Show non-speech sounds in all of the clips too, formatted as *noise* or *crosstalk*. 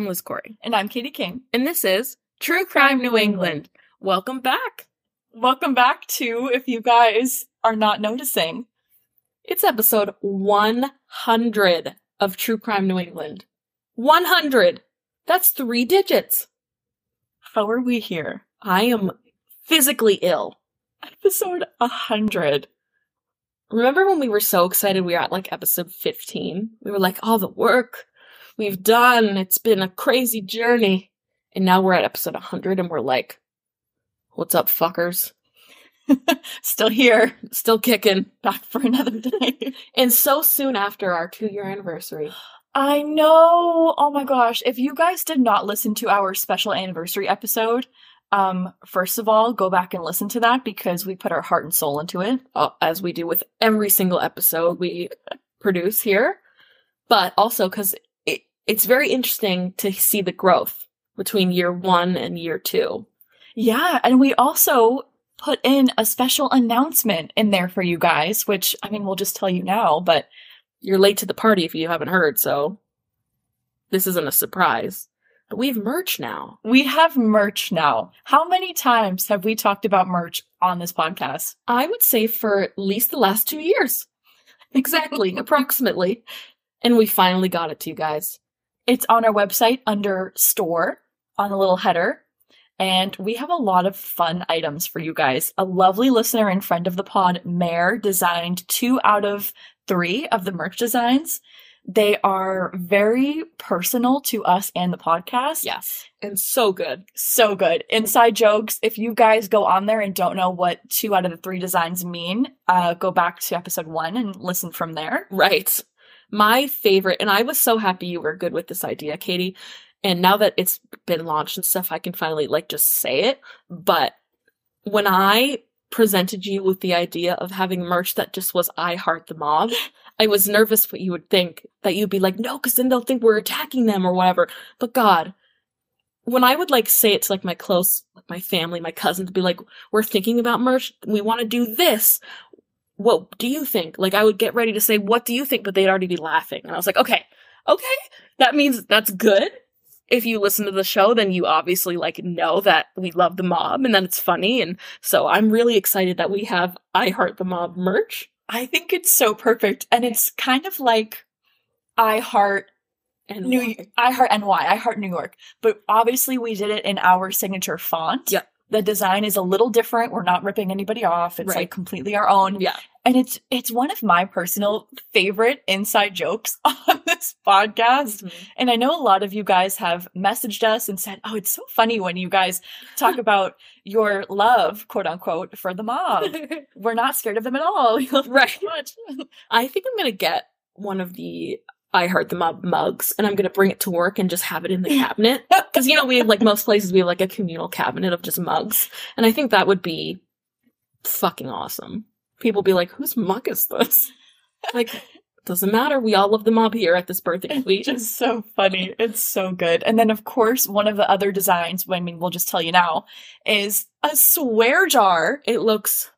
I'm Liz Corey. And I'm Katie King. And this is True Crime New England. Welcome back. Welcome back to, if you guys are not noticing, It's episode 100 of True Crime New England. 100! That's three digits. how are we here? I am physically ill. Episode 100. Remember when we were so excited we were at like episode 15? We were like, all the work we've done, it's been a crazy journey. And now we're at episode 100 and we're like, what's up, fuckers? *laughs* Still here, Still kicking. back for another day. *laughs* And so soon after our two year anniversary. I know. Oh my gosh. If you guys did not listen to our special anniversary episode, um, first of all, go back and listen to that because we put our heart and soul into it. uh, as we do with every single episode we *laughs* produce here, but also because it's very interesting to see the growth between year one and year two. Yeah, and we also put in a special announcement in there for you guys, which I mean, we'll just tell you now, but You're late to the party if you haven't heard, so this isn't a surprise. But we have merch now. we have merch now. How many times have we talked about merch on this podcast? I would say for at least the last two years. *laughs* Exactly, approximately. And we finally got it to you guys. It's on our website under store on the little header. And we have a lot of fun items for you guys. A lovely listener and friend of the pod, Mare, designed two out of three of the merch designs. They are very personal to us and the podcast. Yes. And so good. So good. Inside jokes. If you guys go on there and don't know what two out of the three designs mean, uh, go back to episode one and listen from there. Right. My favorite, and I was so happy you were good with this idea, Katie. And now that it's been launched and stuff, I can finally like just say it. But when I presented you with the idea of having merch that just was I Heart the Mob, I was nervous what you would think. That you'd be like, no, because then they'll think we're attacking them or whatever. But God, when I would like say it to like my close, like my family, my cousins, be like, we're thinking about merch. We want to do this what do you think? Like I would get ready to say, what do you think? But they'd already be laughing. And I was like, okay, okay. That means that's good. If you listen to the show, then you obviously like know that we love the mob and that it's funny. And so I'm really excited that we have I Heart the Mob merch. I think it's so perfect. And it's kind of like I Heart And New. I Heart NY, I Heart New York. But obviously we did it in our signature font. Yep. The design is a little different. We're not ripping anybody off. It's Right. like completely our own. Yeah. And it's it's one of my personal favorite inside jokes *laughs* on this podcast. Mm-hmm. And I know a lot of you guys have messaged us and said, "Oh, it's so funny when you guys talk *laughs* about your love, quote unquote, for the mob. *laughs* We're not scared of them at all. We love Right. I think I'm gonna get one of the I Heart the Mob mugs and I'm gonna bring it to work and just have it in the *laughs* cabinet. Because you know, we have like most places we have like a communal cabinet of just mugs. And I think that would be fucking awesome. People be like, whose mug is this? *laughs* Like, doesn't matter. We all love the mob here at this birthday It's just so funny. It's so good. And then, of course, one of the other designs, I mean, we'll just tell you now, is a swear jar. It looks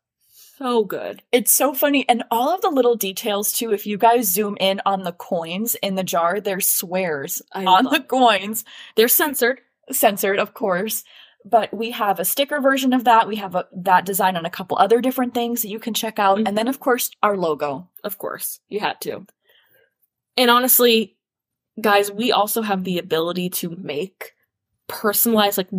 so good. It's so funny. And all of the little details, too, if you guys zoom in on the coins in the jar, there's swears I on the coins, They're censored. censored, of course. But we have a sticker version of that. We have a, that design on a couple other different things that you can check out. And then, mm-hmm. of course, our logo. Of course. You had to. And honestly, guys, we also have the ability to make personalized like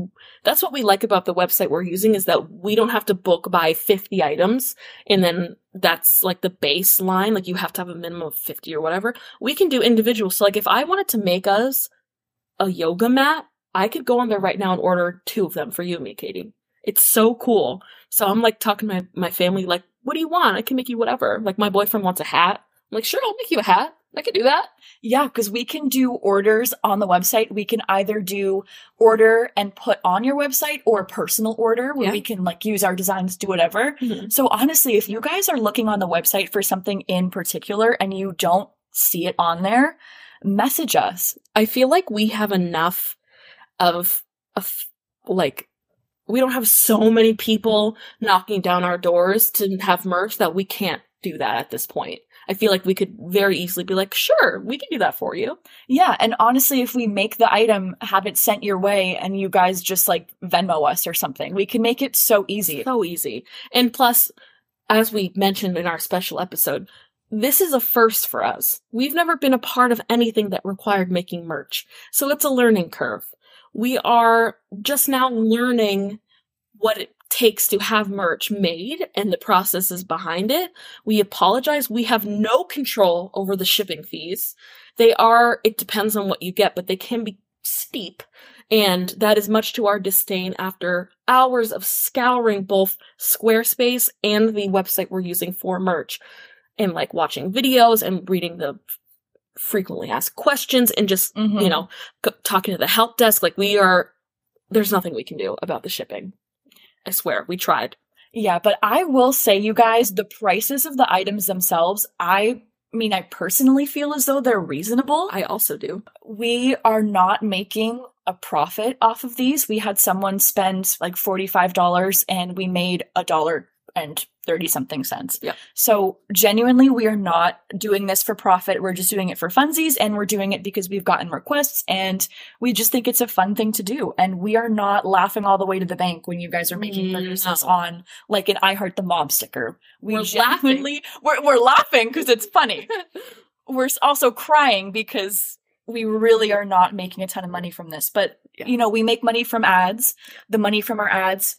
that's what we like about the website we're using is that we don't have to book by 50 items and then that's like the baseline like you have to have a minimum of 50 or whatever. We can do individual so like if i wanted to make us a yoga mat i could go on there right now and order two of them for you and me katie. It's so cool. So i'm like talking to my, my family like what do you want? I can make you whatever. Like my boyfriend wants a hat. I'm like sure i'll make you a hat i can do that Yeah, because we can do orders on the website. We can either do order and put on your website or personal order where Yeah. we can like use our designs, do whatever. Mhm. So honestly, if you guys are looking on the website for something in particular and you don't see it on there, message us. I feel like we have enough of, of like, we don't have so many people knocking down our doors to have merch that we can't do that at this point. I feel like we could very easily be like, sure, we can do that for you. Yeah, and honestly, if we make the item, have it sent your way, and you guys just like Venmo us or something, we can make it so easy. So easy. And plus, as we mentioned in our special episode, this is a first for us. We've never been a part of anything that required making merch. So it's a learning curve. We are just now learning what it takes to have merch made and the processes behind it. We apologize. We have no control over the shipping fees. They are, it depends on what you get, but they can be steep. And that is much to our disdain after hours of scouring both Squarespace and the website we're using for merch and like watching videos and reading the frequently asked questions and just, Mhm. you know, c- talking to the help desk. Like we are, there's nothing we can do about the shipping. I swear, we tried. Yeah, but I will say, you guys, the prices of the items themselves, I mean, I personally feel as though they're reasonable. I also do. we are not making a profit off of these. We had someone spend like $45 and we made a dollar and 30 something cents. Yeah. So genuinely, we are not doing this for profit. We're just doing it for funsies and we're doing it because we've gotten requests and we just think it's a fun thing to do. And we are not laughing all the way to the bank when you guys are making Mm, purchases no. on like an I Heart the Mob sticker. We We're genuinely, we're, we're laughing because it's funny *laughs* we're also crying because we really are not making a ton of money from this. But, Yeah. you know, we make money from ads. The money from our ads,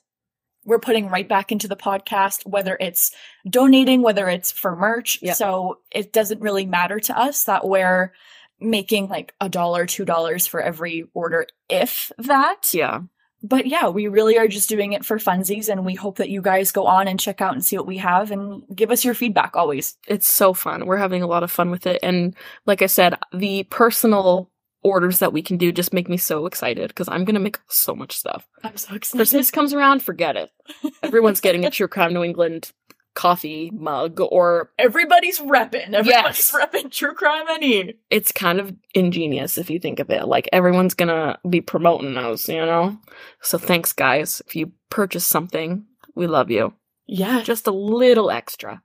we're putting right back into the podcast, whether it's donating, whether it's for merch. Yeah. So it doesn't really matter to us that we're making like a dollar, two dollars for every order, if that. Yeah. But yeah, we really are just doing it for funsies and we hope that you guys go on and check out and see what we have and give us your feedback always. It's so fun. We're having a lot of fun with it. And like I said, the personal orders that we can do just make me so excited because I'm to make so much stuff. I'm so excited. Christmas comes around, forget it. *laughs* Everyone's getting a True Crime New England coffee mug or Everybody's repping. Everybody's Yes. repping true crime any. it's kind of ingenious if you think of it. Like everyone's gonna be promoting those, you know? So thanks guys. If you purchase something, we love you. Yeah. Just a little extra.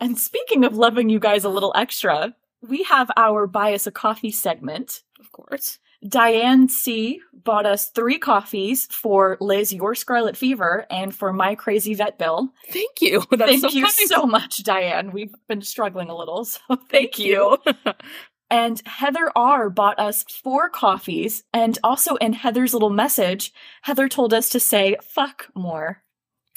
And speaking of loving you guys a little extra, we have our buy us a coffee segment. Of course. Diane C bought us three coffees for Liz Your Scarlet Fever and for My Crazy Vet Bill. Thank you. *laughs* That's thank so you kind. so much, Diane. We've been struggling a little, so *laughs* thank, you. *laughs* And Heather R bought us four coffees. And also in Heather's little message, Heather told us to say fuck more.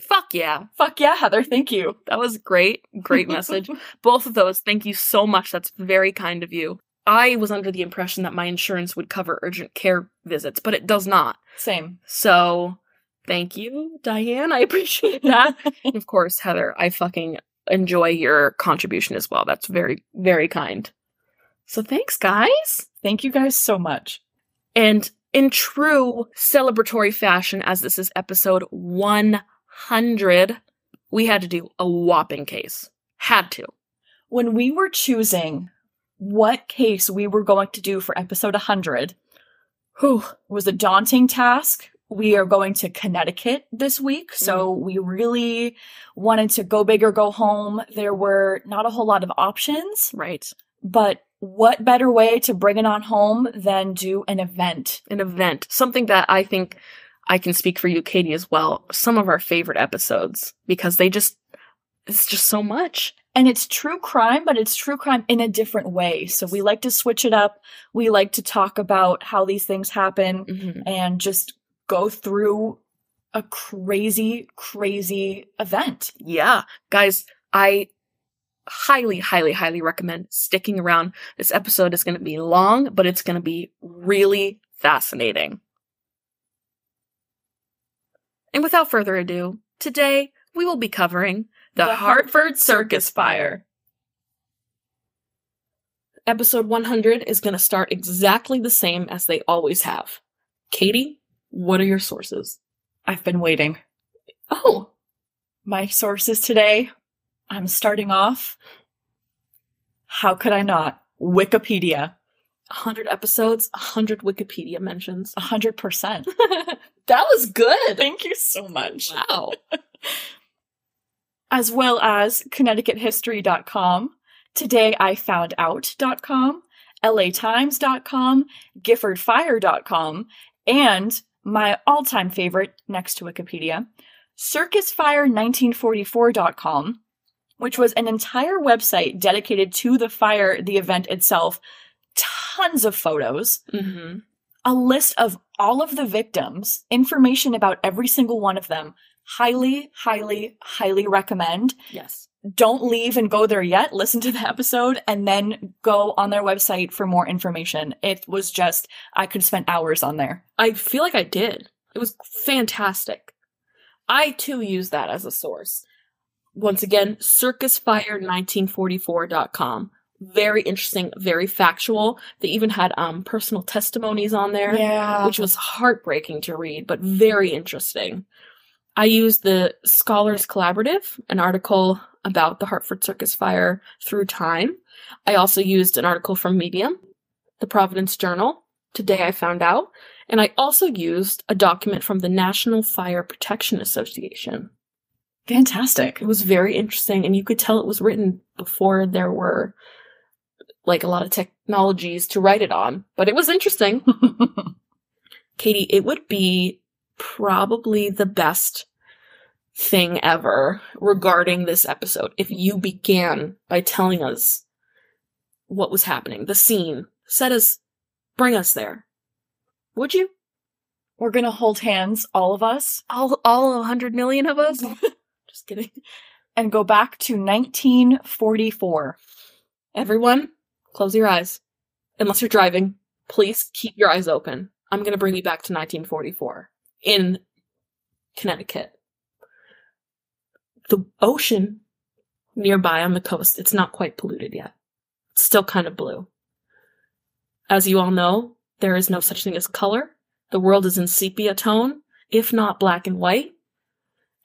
Fuck yeah. Fuck yeah, Heather. Thank you. That was great. Great *laughs* message. Both of those. Thank you so much. That's very kind of you. I was under the impression that my insurance would cover urgent care visits, but it does not. Same. So thank you, Diane. I *laughs* appreciate that. and *laughs* of course, Heather, I fucking enjoy your contribution as well. That's very, very kind. So thanks, guys. Thank you guys so much. And in true celebratory fashion, as this is episode 100, we had to do a whopping case. Had to. When we were choosing what case we were going to do for episode 100, Whew. it was a daunting task. We are going to Connecticut this week, so mm. we really wanted to go big or go home. There were not a whole lot of options, Right. but what better way to bring it on home than do an event? An event. Something that I think I can speak for you, Katie, as well. Some of our favorite episodes because they just, it's just so much. And it's true crime, but it's true crime in a different way. So we like to switch it up. We like to talk about how these things happen Mhm. and just go through a crazy, crazy event. Yeah. Guys, I highly, highly, highly recommend sticking around. This episode is going to be long, but it's going to be really fascinating. And without further ado, today we will be covering the, Hartford Circus Fire. Episode 100 is going to start exactly the same as they always have. Katie, what are your sources? I've been waiting. Oh, My sources today, I'm starting off. How could I not? Wikipedia. 100 episodes, 100 Wikipedia mentions. 100%. *laughs* that was good. Thank you so much. Wow. *laughs* As well as ConnecticutHistory.com, todayifoundout.com, latimes.com, giffordfire.com, and my all-time favorite next to Wikipedia, circusfire1944.com, which was an entire website dedicated to the fire, the event itself, tons of photos, Mm-hmm. A list of all of the victims, information about every single one of them. Highly, highly, highly recommend. Yes. Don't leave and go there yet. Listen to the episode and then go on their website for more information. It was just, I could spend hours on there. I feel like I did. It was fantastic. I too use that as a source. Once again, circusfire1944.com. Very interesting, very factual. They even had um personal testimonies on there, Yeah. which was heartbreaking to read, but very interesting. I used the Scholars Collaborative, an article about the Hartford Circus Fire through time. I also used an article from Medium, the Providence Journal. Today I found out. And I also used a document from the National Fire Protection Association. Fantastic. It was very interesting, and you could tell it was written before there were like a lot of technologies to write it on, but it was interesting. *laughs* Katie, it would be probably the best thing ever regarding this episode if you began by telling us what was happening, the scene, set us, bring us there. Would you? We're gonna hold hands, all of us, All, all 100 million of us? *laughs* Just kidding. and go back to 1944. Everyone, close your eyes. Unless you're driving, please keep your eyes open. I'm going to bring you back to 1944 in Connecticut. The ocean nearby on the coast, it's not quite polluted yet. It's still kind of blue. As you all know, there is no such thing as color. The world is in sepia tone, if not black and white.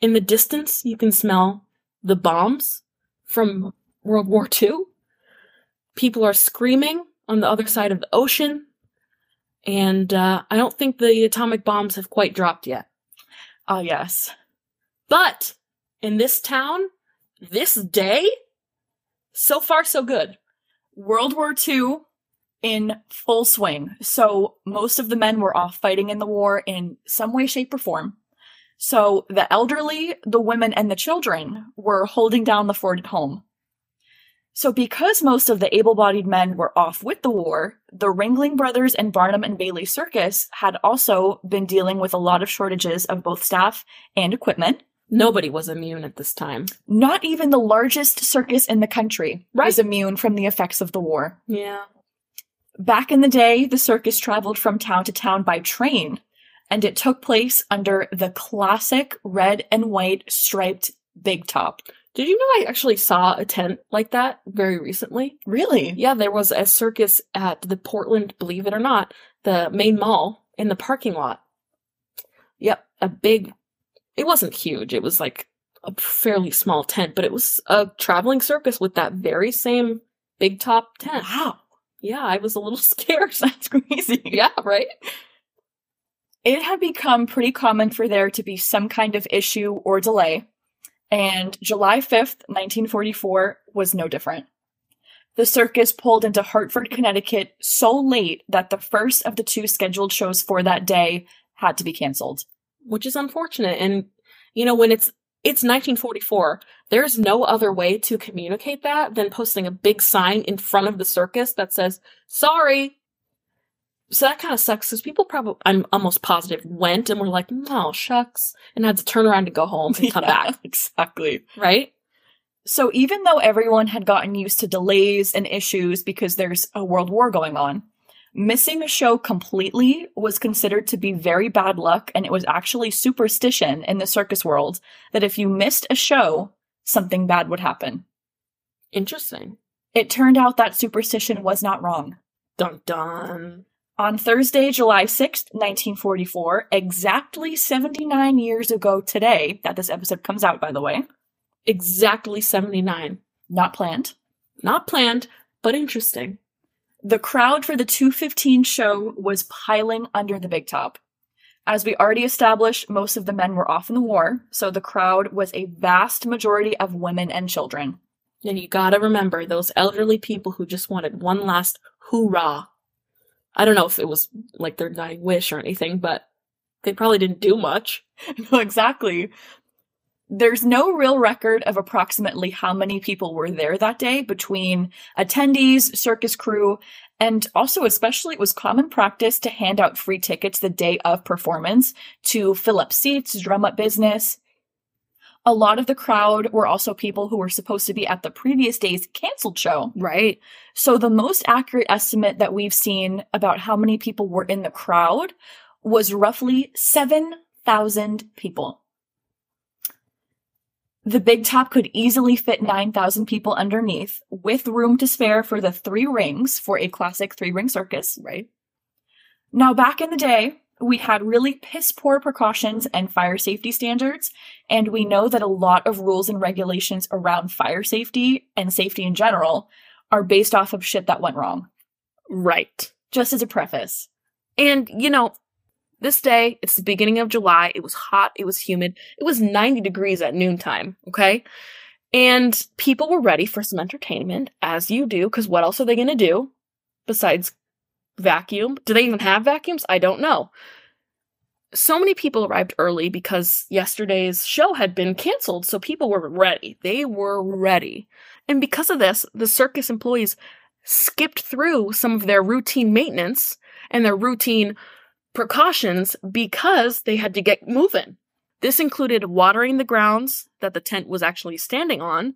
In the distance, you can smell the bombs from World War II. People are screaming on the other side of the ocean. And uh, I don't think the atomic bombs have quite dropped yet. Ah, yes. But in this town, this day, so far so good. World War II in full swing. So most of the men were off fighting in the war in some way, shape, or form. So the elderly, the women, and the children were holding down the fort at home. So because most of the able-bodied men were off with the war, the Ringling Brothers and Barnum and Bailey Circus had also been dealing with a lot of shortages of both staff and equipment. Nobody was immune at this time. Not even the largest circus in the country Right. was immune from the effects of the war. Yeah. Back in the day, the circus traveled from town to town by train, and it took place under the classic red and white striped big top. Did you know I actually saw a tent like that very recently? Really? Yeah, there was a circus at the Portland, believe it or not, the Maine Mall in the parking lot. Yep, a big, it wasn't huge. It was like a fairly small tent, but it was a traveling circus with that very same big top tent. Wow. Yeah, I was a little *laughs* scared. That's crazy. yeah, right? It had become pretty common for there to be some kind of issue or delay, and July 5th, 1944 was no different. The circus pulled into Hartford, Connecticut so late that the first of the two scheduled shows for that day had to be canceled. Which is unfortunate. And, you know, when it's, it's 1944, there's no other way to communicate that than posting a big sign in front of the circus that says, sorry. So that kind of sucks because people probably, I'm almost positive, went and were like, no, shucks, and had to turn around to go home and come *laughs* Yeah, back, Exactly. right? So even though everyone had gotten used to delays and issues because there's a world war going on, missing a show completely was considered to be very bad luck and it was actually superstition in the circus world that if you missed a show, something bad would happen. Interesting. It turned out that superstition was not wrong. Dun dun. On Thursday, July 6th, 1944, exactly 79 years ago today, that this episode comes out, by the way, Exactly 79. not planned, Not planned, but interesting. The crowd for the 215 show was piling under the big top. As we already established, most of the men were off in the war, so the crowd was a vast majority of women and children. And you gotta remember those elderly people who just wanted one last hoorah. I don't know if it was like their dying wish or anything, but they probably didn't do much. *laughs* Exactly. There's no real record of approximately how many people were there that day between attendees, circus crew, and also especially it was common practice to hand out free tickets the day of performance to fill up seats, drum up business. A lot of the crowd were also people who were supposed to be at the previous day's canceled show. Right. So the most accurate estimate that we've seen about how many people were in the crowd was roughly 7,000 people. The big top could easily fit 9,000 people underneath, with room to spare for the three rings for a classic three ring circus. Right. Now, back in the day, we had really piss poor precautions and fire safety standards, and we know that a lot of rules and regulations around fire safety and safety in general are based off of shit that went wrong. Right. Just as a preface. And, you know, this day, it's the beginning of July. It was hot. It was humid. It was 90 degrees at noontime. Okay. And people were ready for some entertainment, as you do, because what else are they going to do besides vacuum? Do they even have vacuums? I don't know. So many people arrived early because yesterday's show had been canceled, so people were ready. They were ready. And because of this, the circus employees skipped through some of their routine maintenance and their routine precautions because they had to get moving. This included watering the grounds that the tent was actually standing on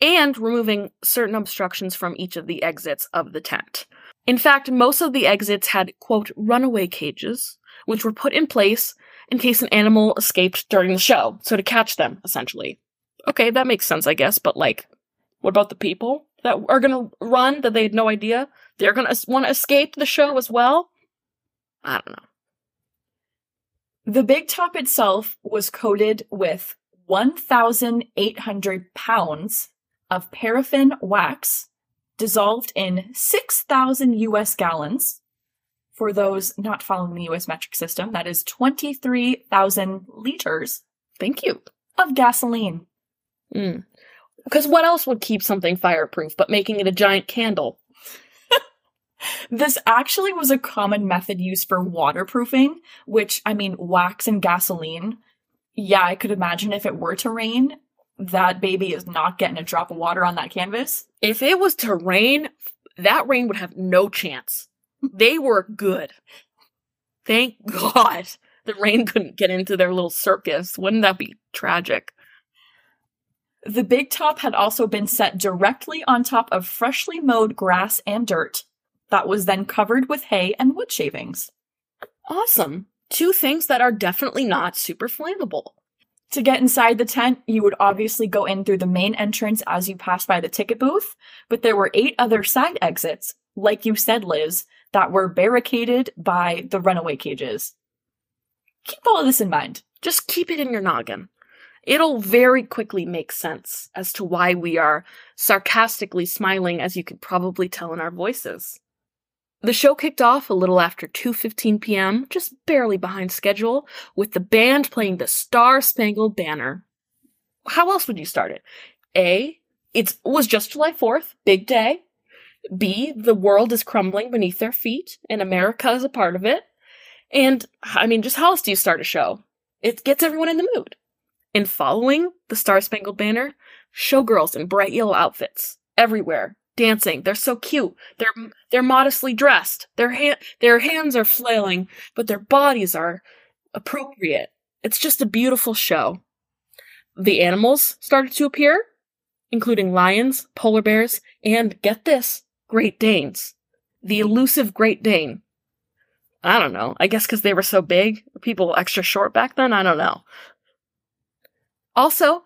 and removing certain obstructions from each of the exits of the tent. In fact, most of the exits had, quote, runaway cages, which were put in place in case an animal escaped during the show, so to catch them, essentially. Okay, that makes sense, I guess, but like, what about the people that are gonna run that they had no idea? They're gonna want to escape the show as well? I don't know. The big top itself was coated with 1,800 pounds of paraffin wax dissolved in 6,000 US gallons. For those not following the US metric system, that is 23,000 liters Thank you. of gasoline. Hmm. Because what else would keep something fireproof but making it a giant candle? *laughs* This actually was a common method used for waterproofing, which, I mean, wax and gasoline. Yeah, I could imagine if it were to rain, that baby is not getting a drop of water on that canvas. If it was to rain, that rain would have no chance. They were good. Thank God the rain couldn't get into their little circus. Wouldn't that be tragic? The big top had also been set directly on top of freshly mowed grass and dirt that was then covered with hay and wood shavings. Awesome. Two things that are definitely not super flammable. To get inside the tent, you would obviously go in through the main entrance as you pass by the ticket booth, but there were eight other side exits, like you said, Liz, that were barricaded by the runaway cages. Keep all of this in mind. Just keep it in your noggin. It'll very quickly make sense as to why we are sarcastically smiling as you could probably tell in our voices. The show kicked off a little after 2:15 p.m., just barely behind schedule, with the band playing the Star Spangled Banner. How else would you start it? A, it was just July 4th, big day. B, the world is crumbling beneath their feet, and America is a part of it. And, I mean, just how else do you start a show? It gets everyone in the mood. And following the Star Spangled Banner, showgirls in bright yellow outfits, everywhere, dancing. They're so cute. They're they're modestly dressed. Their hand their hands are flailing, but their bodies are appropriate. It's just a beautiful show. The animals started to appear, including lions, polar bears, and get this, Great Danes. The elusive Great Dane. I don't know. I guess because they were so big, people extra short back then. I don't know. Also,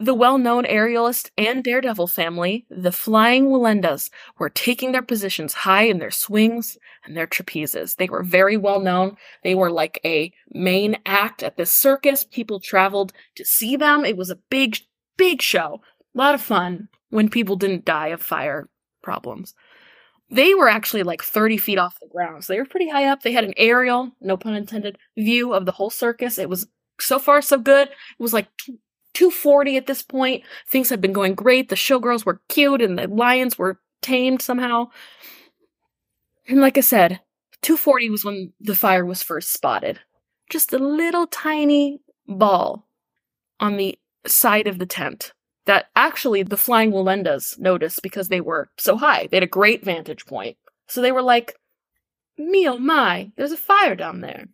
the well known aerialist and daredevil family, the Flying Wallendas, were taking their positions high in their swings and their trapezes. They were very well known. They were like a main act at this circus. People traveled to see them. It was a big, big show. A lot of fun when people didn't die of fire problems. They were actually like 30 feet off the ground, so they were pretty high up. They had an aerial, no pun intended, view of the whole circus. It was so far so good. It was like 240 at this point. Things had been going great. The showgirls were cute and the lions were tamed somehow. And like I said, 240 was when the fire was first spotted. Just a little tiny ball on the side of the tent that actually the flying Wallendas noticed because they were so high. They had a great vantage point. So they were like, me oh my, there's a fire down there.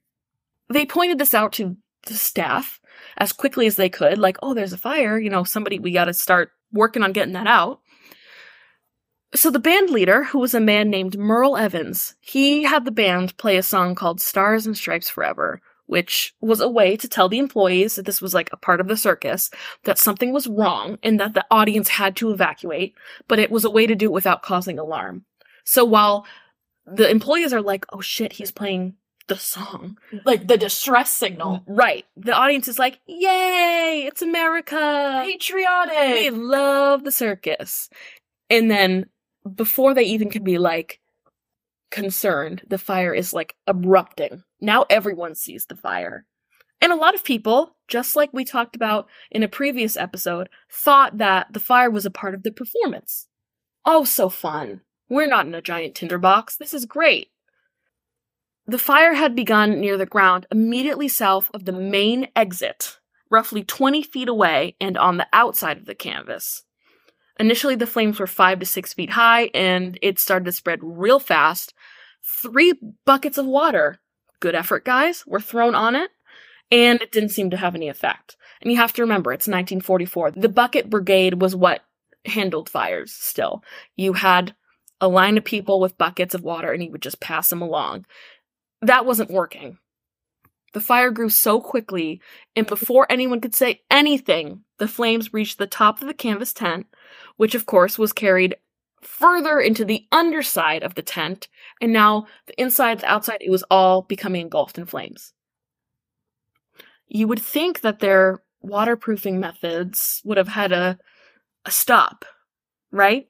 They pointed this out to the staff as quickly as they could, like, oh, there's a fire, you know, somebody, we gotta start working on getting that out. So the band leader, who was a man named Merle Evans, he had the band play a song called Stars and Stripes Forever, which was a way to tell the employees that this was like a part of the circus, that something was wrong and that the audience had to evacuate, but it was a way to do it without causing alarm. So while the employees are like, oh shit, he's playing the song. Like the distress signal. Mm-hmm. Right. The audience is like, yay, it's America. Patriotic. We love the circus. And then before they even can be like concerned, the fire is like erupting. Now everyone sees the fire. And a lot of people, just like we talked about in a previous episode, thought that the fire was a part of the performance. Oh, so fun. We're not in a giant tinderbox. This is great. The fire had begun near the ground immediately south of the main exit, roughly 20 feet away and on the outside of the canvas. Initially, the flames were five to six feet high, and it started to spread real fast. Three buckets of water, good effort, guys, were thrown on it, and it didn't seem to have any effect. And you have to remember, it's 1944. The bucket brigade was what handled fires still. You had a line of people with buckets of water, and you would just pass them along. That wasn't working. The fire grew so quickly, and before anyone could say anything, the flames reached the top of the canvas tent, which of course was carried further into the underside of the tent, and now the inside, the outside, it was all becoming engulfed in flames. You would think that their waterproofing methods would have had a, a stop, right?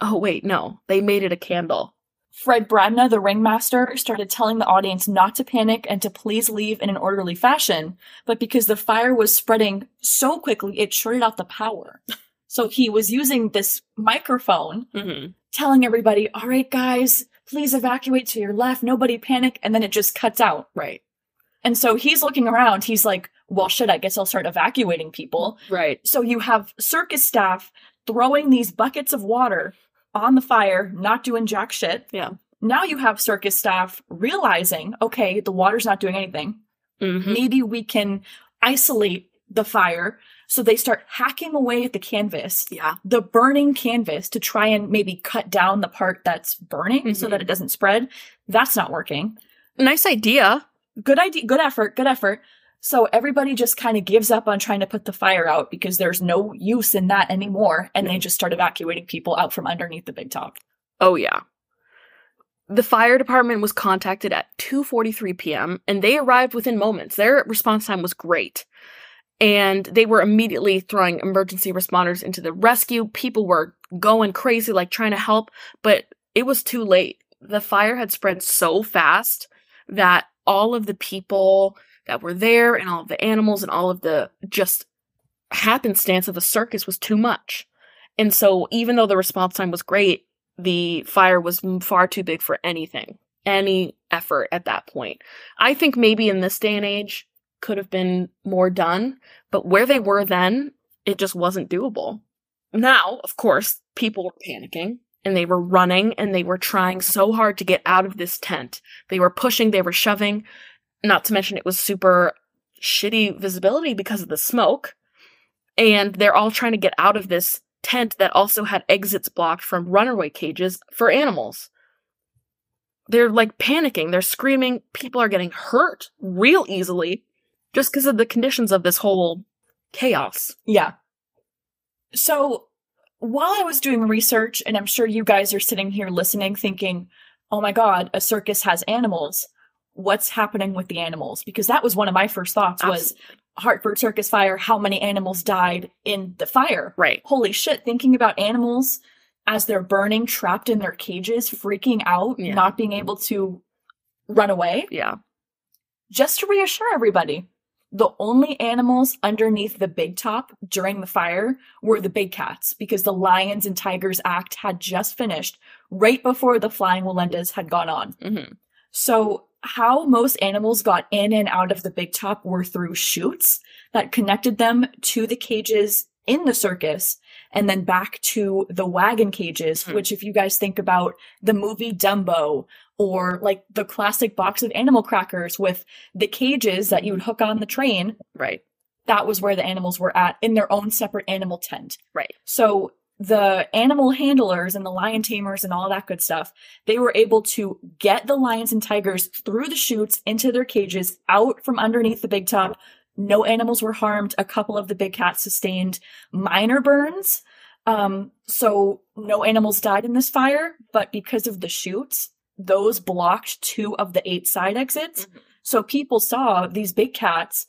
Oh, wait, no. They made it a candle. Fred Bradna, the ringmaster, started telling the audience not to panic and to please leave in an orderly fashion, but because the fire was spreading so quickly, it shorted out the power. So he was using this microphone, Mm-hmm. telling everybody, all right, guys, please evacuate to your left, nobody panic, and then it just cuts out. Right. And so he's looking around, he's like, well, shit, I guess I'll start evacuating people. Right. So you have circus staff throwing these buckets of water on the fire, not doing jack shit. Yeah. Now you have circus staff realizing, okay, the water's not doing anything. Mm-hmm. Maybe we can isolate the fire. So they start hacking away at the canvas, Yeah. the burning canvas to try and maybe cut down the part that's burning so Mhm. that it doesn't spread. That's not working. Nice idea. Good idea, good effort, good effort. So everybody just kind of gives up on trying to put the fire out because there's no use in that anymore. And they just start evacuating people out from underneath the big top. Oh yeah. The fire department was contacted at 2:43 p.m. and they arrived within moments. Their response time was great. And they were immediately throwing emergency responders into the rescue. People were going crazy like trying to help, but it was too late. The fire had spread so fast that all of the people that were there and all of the animals and all of the just happenstance of the circus was too much. And so even though the response time was great, the fire was far too big for anything, any effort at that point. I think maybe in this day and age could have been more done, but where they were then, it just wasn't doable. Now, of course, people were panicking and they were running and they were trying so hard to get out of this tent. They were pushing, they were shoving, not to mention it was super shitty visibility because of the smoke. And they're all trying to get out of this tent that also had exits blocked from runaway cages for animals. They're like panicking, they're screaming, people are getting hurt real easily just because of the conditions of this whole chaos. Yeah. So while I was doing research, and I'm sure you guys are sitting here listening thinking, oh my God, a circus has animals. What's happening with the animals? Because that was one of my first thoughts was Hartford Circus Fire, how many animals died in the fire? Right. Holy shit, thinking about animals as they're burning, trapped in their cages, freaking out, Yeah. not being able to run away. Yeah. Just to reassure everybody, The only animals underneath the big top during the fire were the big cats because the Lions and Tigers Act had just finished right before the Flying Wallendas had gone on. hmm So, how most animals got in and out of the big top were through chutes that connected them to the cages in the circus and then back to the wagon cages, Mhm. which, if you guys think about the movie Dumbo or like the classic box of animal crackers with the cages that you would hook on the train, Right. that was where the animals were at in their own separate animal tent. Right. So the animal handlers and the lion tamers and all that good stuff, they were able to get the lions and tigers through the chutes into their cages, out from underneath the big top. No animals were harmed. A couple of the big cats sustained minor burns. Um, so no animals died in this fire, but because of the chutes, those blocked two of the eight side exits. Mhm. So people saw these big cats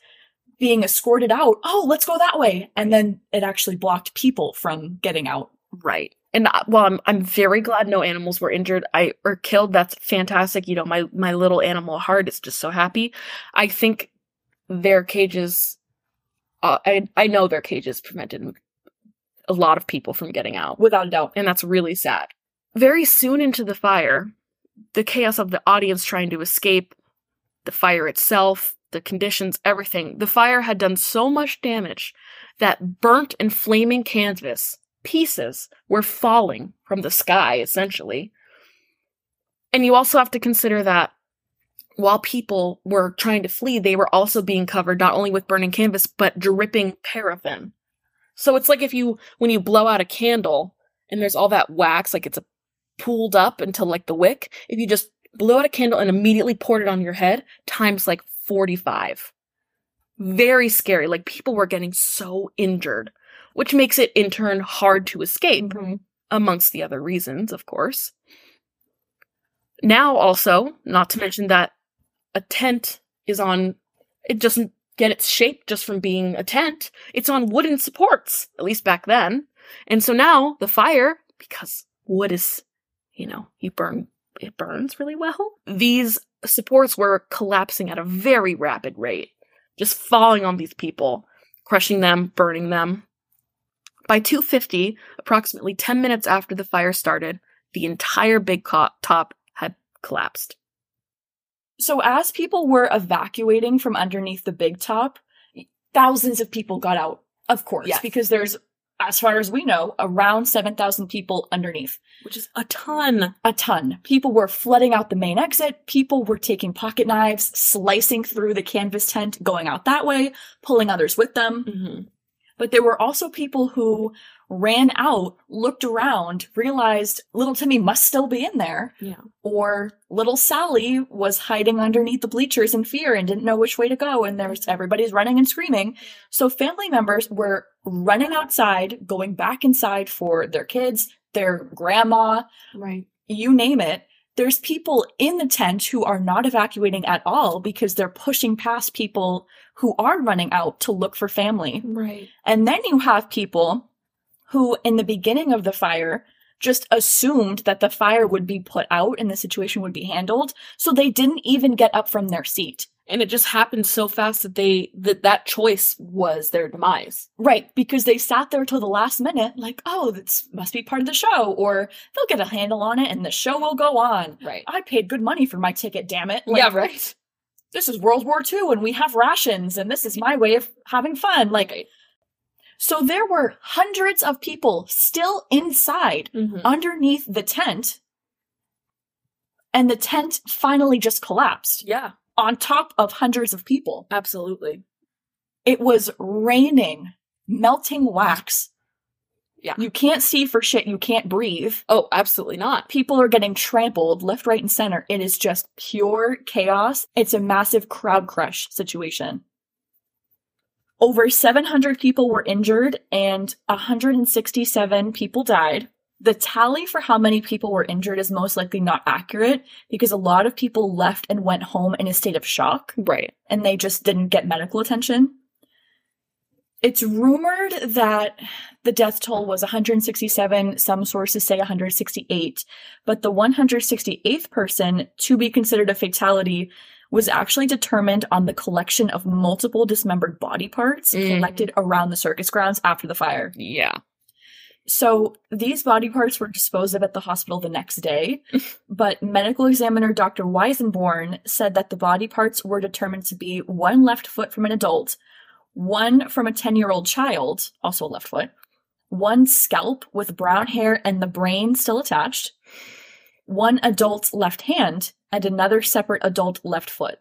being escorted out. Oh, let's go that way. And then it actually blocked people from getting out. Right. And uh, well, I'm I'm very glad no animals were injured. I or killed. That's fantastic. You know, my my little animal heart is just so happy. I think their cages. Uh, I I know their cages prevented a lot of people from getting out, Without a doubt. and that's really sad. Very soon into the fire, the chaos of the audience trying to escape, the fire itself, the conditions, everything. The fire had done so much damage that burnt and flaming canvas pieces were falling from the sky, essentially. And you also have to consider that while people were trying to flee, they were also being covered not only with burning canvas, but dripping paraffin. So it's like if you, when you blow out a candle and there's all that wax, like it's pooled up until like the wick, if you just blow out a candle and immediately poured it on your head, times like 45. Very scary. Like people were getting so injured, which makes it in turn hard to escape, mm-hmm. amongst the other reasons, of course. Now, also, not to mention that a tent is on, it doesn't get its shape just from being a tent. It's on wooden supports, at least back then. And so now the fire, because wood is, you know, you burn, it burns really well. These supports were collapsing at a very rapid rate, just falling on these people, crushing them, burning them. By 250, approximately 10 minutes after the fire started, the entire big co- top had collapsed. So as people were evacuating from underneath the big top, thousands of people got out, of course, Yes. because there's, as far as we know, around 7,000 people underneath. Which is a ton. A ton. People were flooding out the main exit. People were taking pocket knives, slicing through the canvas tent, going out that way, pulling others with them. Mm-hmm. But there were also people who ran out, looked around, realized little Timmy must still be in there, Yeah. or little Sally was hiding underneath the bleachers in fear and didn't know which way to go, and there's everybody's running and screaming. So family members were running outside, going back inside for their kids, their grandma, Right. you name it. There's people in the tent who are not evacuating at all because they're pushing past people who are running out to look for family. Right. And then you have people who, in the beginning of the fire, just assumed that the fire would be put out and the situation would be handled. So they didn't even get up from their seat. And it just happened so fast that they that that choice was their demise. Right, because they sat there till the last minute, like, oh, this must be part of the show, or they'll get a handle on it and the show will go on. Right. I paid good money for my ticket, damn it. Like, yeah, right. This is World War II and we have rations and this is my way of having fun. Like, Right. So there were hundreds of people still inside Mhm. underneath the tent. And the tent finally just collapsed Yeah, on top of hundreds of people. absolutely. It was raining, melting wax. Yeah. You can't see for shit. You can't breathe. Oh, absolutely not. People are getting trampled left, right, and center. It is just pure chaos. It's a massive crowd crush situation. Over 700 people were injured and 167 people died. The tally for how many people were injured is most likely not accurate because a lot of people left and went home in a state of shock Right. and they just didn't get medical attention. It's rumored that the death toll was 167. Some sources say 168. But the 168th person to be considered a fatality was actually determined on the collection of multiple dismembered body parts Mhm. collected around the circus grounds after the fire. Yeah. So these body parts were disposed of at the hospital the next day, *laughs* but medical examiner Dr. Weissenborn said that the body parts were determined to be one left foot from an adult, one from a 10 year old child, also a left foot, one scalp with brown hair and the brain still attached, one adult left hand, and another separate adult left foot.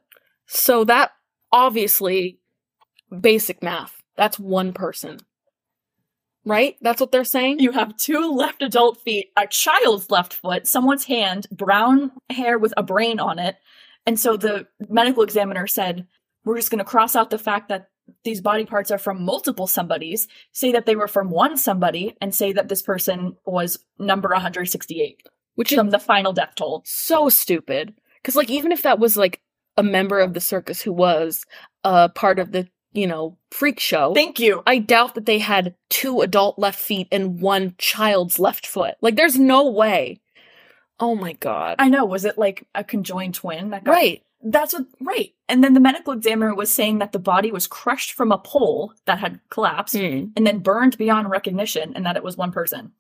So that obviously basic math. That's one person. Right? That's what they're saying? You have two left adult feet, a child's left foot, someone's hand, brown hair with a brain on it. And so the medical examiner said, We're just going to cross out the fact that these body parts are from multiple somebodies, say that they were from one somebody, and say that this person was number 168 Which is the final death toll. so stupid. Because, like, even if that was, like, a member of the circus who was a part of the, you know, freak show, Thank you. I doubt that they had two adult left feet and one child's left foot. Like, there's no way. Oh my god. I know. Was it like a conjoined twin? That got right. That's what, right. And then the medical examiner was saying that the body was crushed from a pole that had collapsed Hmm. and then burned beyond recognition and that it was one person.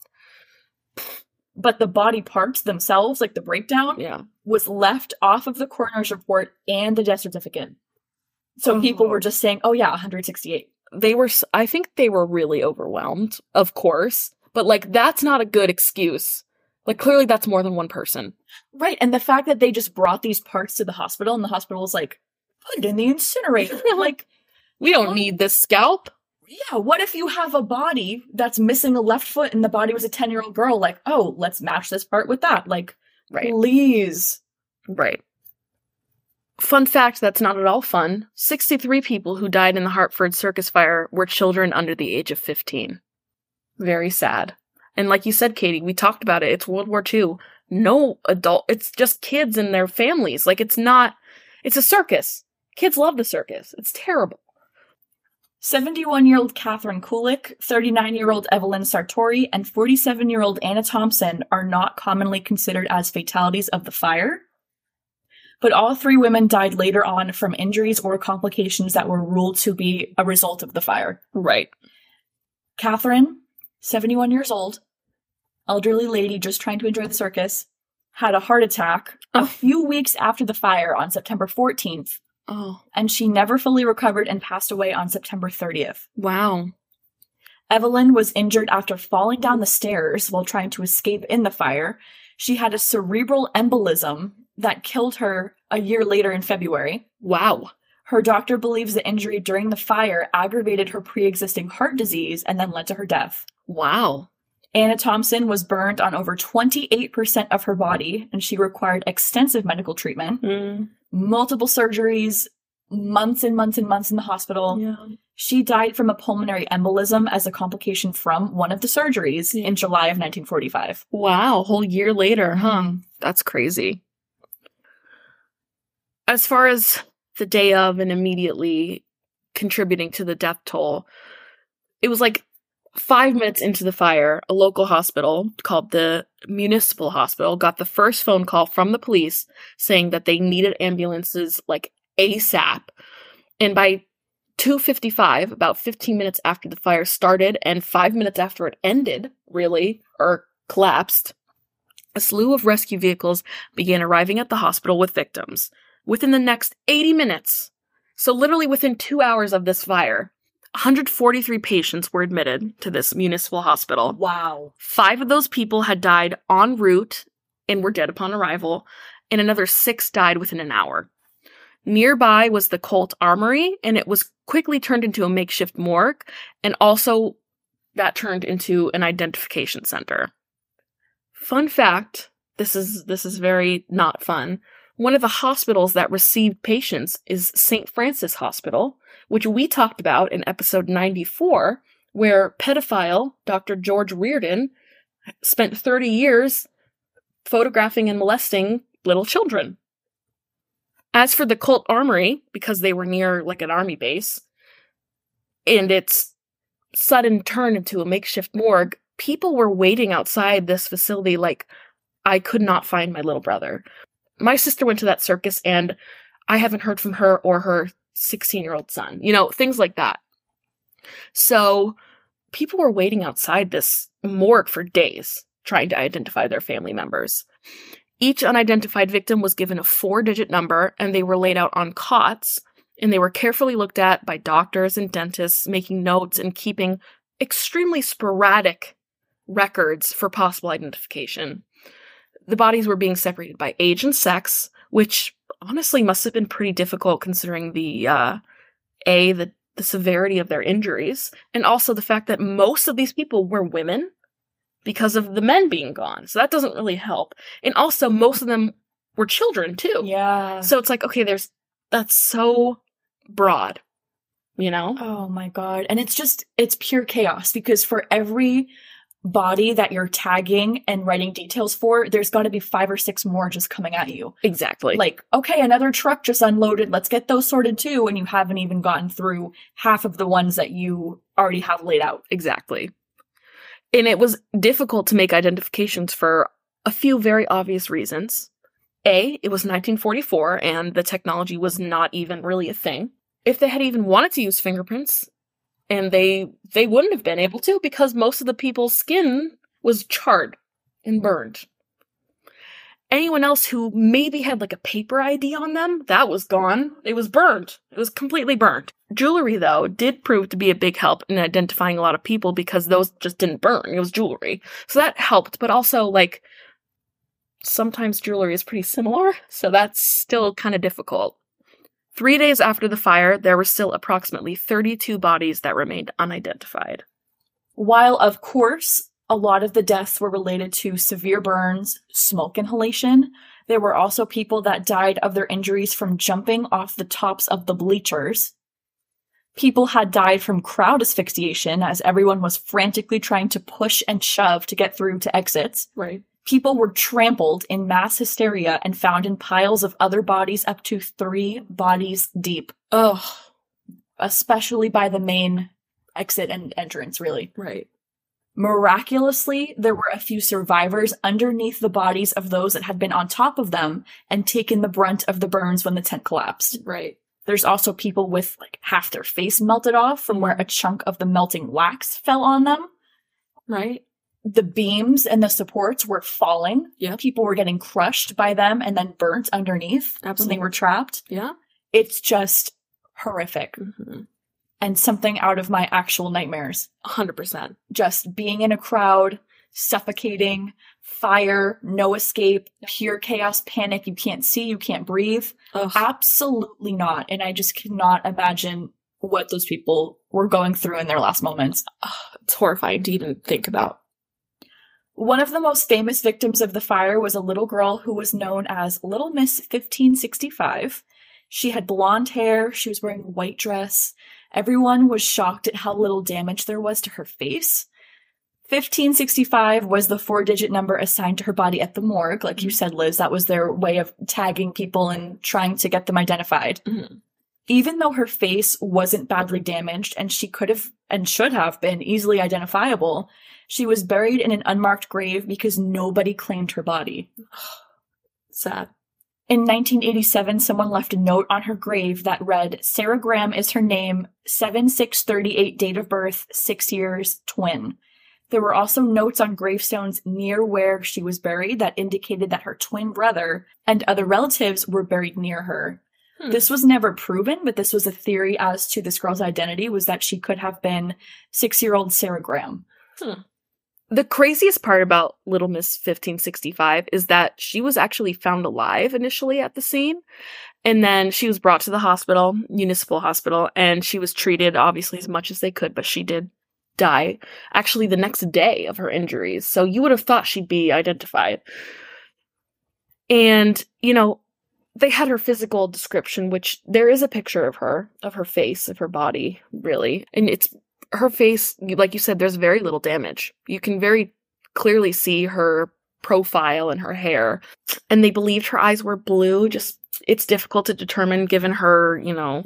But the body parts themselves, like the breakdown, Yeah. was left off of the coroner's report and the death certificate. So oh. people Oh. were just saying, oh yeah, 168. They were, I think they were really overwhelmed, of course. But, like, that's not a good excuse. Like, clearly that's more than one person. Right. And the fact that they just brought these parts to the hospital and the hospital was like, put it in the incinerator. *laughs* like, We don't need this scalp. Yeah, what if you have a body that's missing a left foot and the body was a 10 year old girl? Like, oh, let's match this part with that. Like, Right. please. Right. Fun fact that's not at all fun 63 people who died in the Hartford circus fire were children under the age of 15. Very sad. And like you said, Katie, we talked about it. It's World War II. No adult, it's just kids and their families. Like, it's not, it's a circus. Kids love the circus. It's terrible. 71 year old Catherine Kulik, 39 year old Evelyn Sartori, and 47 year old Anna Thompson are not commonly considered as fatalities of the fire. But all three women died later on from injuries or complications that were ruled to be a result of the fire. Right. Catherine, 71 years old, elderly lady just trying to enjoy the circus, had a heart attack a Oh. few weeks after the fire on September 14th, Oh, and she never fully recovered and passed away on September 30th. wow. Evelyn was injured after falling down the stairs while trying to escape in the fire. She had a cerebral embolism that killed her a year later in February. Wow. Her doctor believes the injury during the fire aggravated her pre existing heart disease and then led to her death. Wow. Anna Thompson was burned on over 28% of her body, and she required extensive medical treatment, Mm, multiple surgeries, months and months and months in the hospital. yeah. She died from a pulmonary embolism as a complication from one of the surgeries Yeah. in July of 1945. Wow. A whole year later, huh? That's crazy. As far as the day of and immediately contributing to the death toll, it was like five minutes into the fire, a local hospital called the Municipal Hospital got the first phone call from the police saying that they needed ambulances like ASAP. And by 2:55, about 15 minutes after the fire started and 5 minutes after it ended, really, or collapsed, a slew of rescue vehicles began arriving at the hospital with victims. Within the next 80 minutes, so literally within 2 hours of this fire, 143 patients were admitted to this municipal hospital. Wow. Five of those people had died en route and were dead upon arrival, and another six died within an hour. Nearby was the Colt Armory, and it was quickly turned into a makeshift morgue, and also that turned into an identification center. Fun fact, this is this is very not fun. One of the hospitals that received patients is St. Francis Hospital, which we talked about in episode 94, where pedophile Dr. George Reardon spent 30 years photographing and molesting little children. As for the Colt Armory, because they were near like an army base, and its sudden turn into a makeshift morgue, people were waiting outside this facility like I could not find my little brother. My sister went to that circus and I haven't heard from her or her 16 year old son, you know, things like that. So people were waiting outside this morgue for days trying to identify their family members. Each unidentified victim was given a four digit number and they were laid out on cots and they were carefully looked at by doctors and dentists, making notes and keeping extremely sporadic records for possible identification. The bodies were being separated by age and sex, which honestly must have been pretty difficult considering the uh, a the the severity of their injuries and also the fact that most of these people were women because of the men being gone. So that doesn't really help. And also most of them were children too. Yeah. So it's like okay, there's that's so broad. You know? Oh my god. And it's just it's pure chaos because for every body that you're tagging and writing details for, there's got to be five or six more just coming at you. Exactly. Like, okay, another truck just unloaded. Let's get those sorted too. And you haven't even gotten through half of the ones that you already have laid out. Exactly. And it was difficult to make identifications for a few very obvious reasons. A, it was 1944 and the technology was not even really a thing. If they had even wanted to use fingerprints, and they they wouldn't have been able to because most of the people's skin was charred and mm. burned. Anyone else who maybe had like a paper ID on them, that was gone. It was burned. It was completely burned. Jewelry, though, did prove to be a big help in identifying a lot of people because those just didn't burn. It was jewelry. So that helped, but also, like, sometimes jewelry is pretty similar, so that's still kind of difficult. Three days after the fire, there were still approximately 32 bodies that remained unidentified. While, of course, a lot of the deaths were related to severe burns, smoke inhalation, there were also people that died of their injuries from jumping off the tops of the bleachers. People had died from crowd asphyxiation as everyone was frantically trying to push and shove to get through to exits. Right. People were trampled in mass hysteria and found in piles of other bodies up to three bodies deep. Ugh. Especially by the main exit and entrance, really. Right. Miraculously, there were a few survivors underneath the bodies of those that had been on top of them and taken the brunt of the burns when the tent collapsed. Right. There's also people with like half their face melted off from mm. where a chunk of the melting wax fell on them. Right the beams and the supports were falling. Yeah. People were getting crushed by them and then burnt underneath Absolutely. when they were trapped. Yeah. It's just horrific mm-hmm. and something out of my actual nightmares. 100%. Just being in a crowd, suffocating, fire, no escape, pure chaos, panic. You can't see, you can't breathe. Ugh. Absolutely not. And I just cannot imagine what those people were going through in their last moments. Ugh, it's horrifying to even think about. One of the most famous victims of the fire was a little girl who was known as Little Miss 1565. She had blonde hair, she was wearing a white dress. Everyone was shocked at how little damage there was to her face. 1565 was the four digit number assigned to her body at the morgue. Like you said, Liz, that was their way of tagging people and trying to get them identified. Mm-hmm. Even though her face wasn't badly damaged and she could have and should have been easily identifiable, she was buried in an unmarked grave because nobody claimed her body. *sighs* Sad. In 1987, someone left a note on her grave that read, Sarah Graham is her name, 7638 date of birth, six years, twin. There were also notes on gravestones near where she was buried that indicated that her twin brother and other relatives were buried near her. Hmm. This was never proven, but this was a theory as to this girl's identity was that she could have been six-year-old Sarah Graham. Hmm. The craziest part about Little Miss 1565 is that she was actually found alive initially at the scene. And then she was brought to the hospital, municipal hospital, and she was treated obviously as much as they could, but she did die actually the next day of her injuries. So you would have thought she'd be identified. And, you know, they had her physical description, which there is a picture of her, of her face, of her body, really. And it's her face, like you said, there's very little damage. You can very clearly see her profile and her hair. And they believed her eyes were blue. Just, it's difficult to determine given her, you know,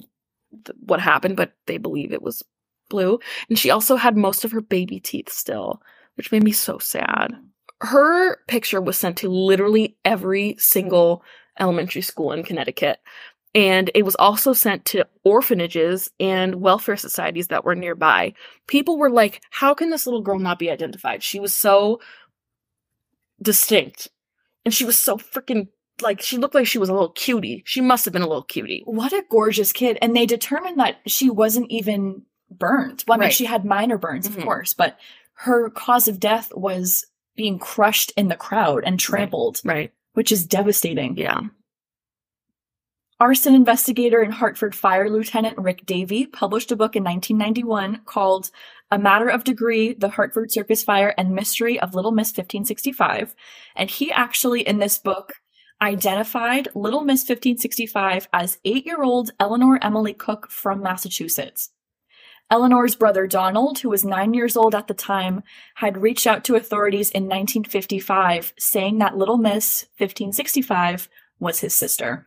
th- what happened, but they believe it was blue. And she also had most of her baby teeth still, which made me so sad. Her picture was sent to literally every single elementary school in Connecticut. And it was also sent to orphanages and welfare societies that were nearby. People were like, how can this little girl not be identified? She was so distinct. And she was so freaking like she looked like she was a little cutie. She must have been a little cutie. What a gorgeous kid. And they determined that she wasn't even burned. Well, I mean, Right. she had minor burns, of mm-hmm. course, but her cause of death was being crushed in the crowd and trampled, Right. Which is devastating. Yeah. Arson investigator and Hartford Fire Lieutenant Rick Davey published a book in 1991 called A Matter of Degree The Hartford Circus Fire and Mystery of Little Miss 1565. And he actually, in this book, identified Little Miss 1565 as eight year old Eleanor Emily Cook from Massachusetts. Eleanor's brother Donald, who was nine years old at the time, had reached out to authorities in 1955 saying that Little Miss 1565 was his sister.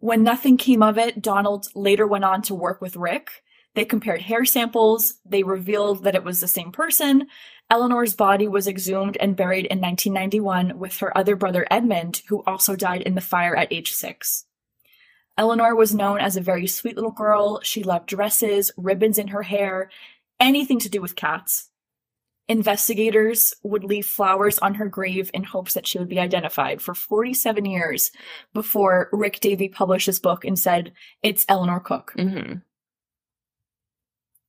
When nothing came of it, Donald later went on to work with Rick. They compared hair samples. They revealed that it was the same person. Eleanor's body was exhumed and buried in 1991 with her other brother Edmund, who also died in the fire at age six. Eleanor was known as a very sweet little girl. She loved dresses, ribbons in her hair, anything to do with cats. Investigators would leave flowers on her grave in hopes that she would be identified for 47 years before Rick Davey published his book and said, It's Eleanor Cook. hmm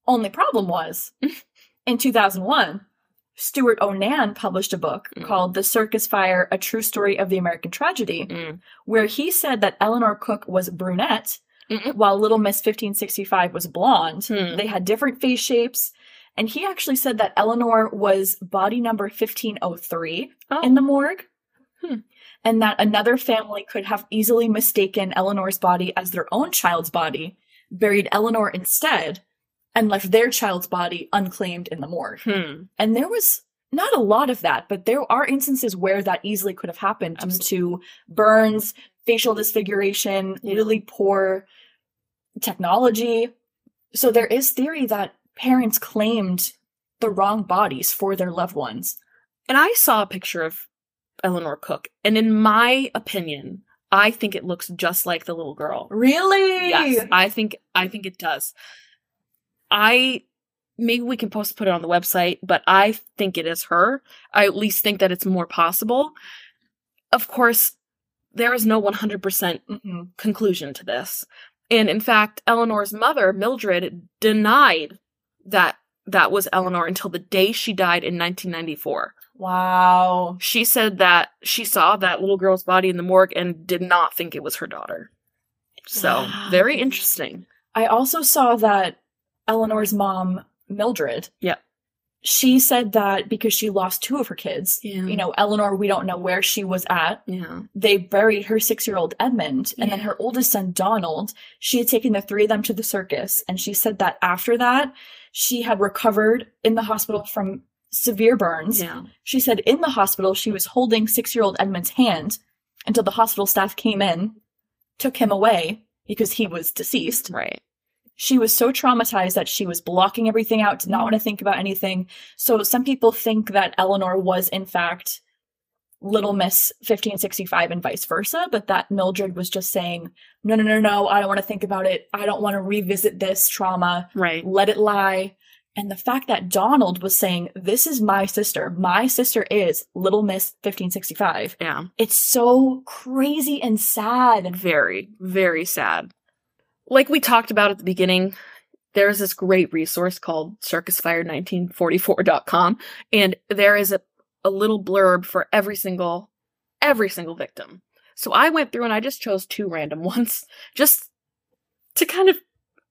Only problem was, *laughs* in 2001, Stewart O'Nan published a book Mm. called The Circus Fire A True Story of the American Tragedy, Mm. where he said that Eleanor Cook was brunette Mm-mm. while Little Miss 1565 was blonde. Hmm. They had different face shapes. And he actually said that Eleanor was body number 1503 Oh. in the morgue. Hmm. And that another family could have easily mistaken Eleanor's body as their own child's body, buried Eleanor instead, and left their child's body unclaimed in the morgue. Hmm. And there was not a lot of that, but there are instances where that easily could have happened due to burns, facial disfiguration, Yeah. really poor technology. So there is theory that parents claimed the wrong bodies for their loved ones. And I saw a picture of Eleanor Cook, and in my opinion, I think it looks just like the little girl. Really? Yes, I think I think it does. I maybe we can post put it on the website, but I think it is her. I at least think that it's more possible. Of course, there is no 100% hmm conclusion to this. And in fact, Eleanor's mother, Mildred, denied that that was Eleanor until the day she died in 1994. Wow. She said that she saw that little girl's body in the morgue and did not think it was her daughter. So, Wow. very interesting. I also saw that Eleanor's mom, Mildred, Yeah. she said that because she lost two of her kids, Yeah. you know, Eleanor, we don't know where she was at. Yeah. They buried her six year old Edmund and then her oldest son, Donald. She had taken the three of them to the circus. And she said that after that, she had recovered in the hospital from severe burns. Yeah. She said in the hospital, she was holding six year old Edmund's hand until the hospital staff came in, took him away because he was deceased. Right. She was so traumatized that she was blocking everything out, did not want to mm-hmm. think about anything. So some people think that Eleanor was, in fact, Little Miss 1565 and vice versa, but that Mildred was just saying, no, no, no, no, I don't want to think about it. I don't want to revisit this trauma. Right. Let it lie. And the fact that Donald was saying, this is my sister. My sister is Little Miss 1565. Yeah. It's so crazy and sad. Very, very sad. Like we talked about at the beginning, there's this great resource called circusfire1944.com, and there is a, a little blurb for every single every single victim. So I went through and I just chose two random *laughs* ones just to kind of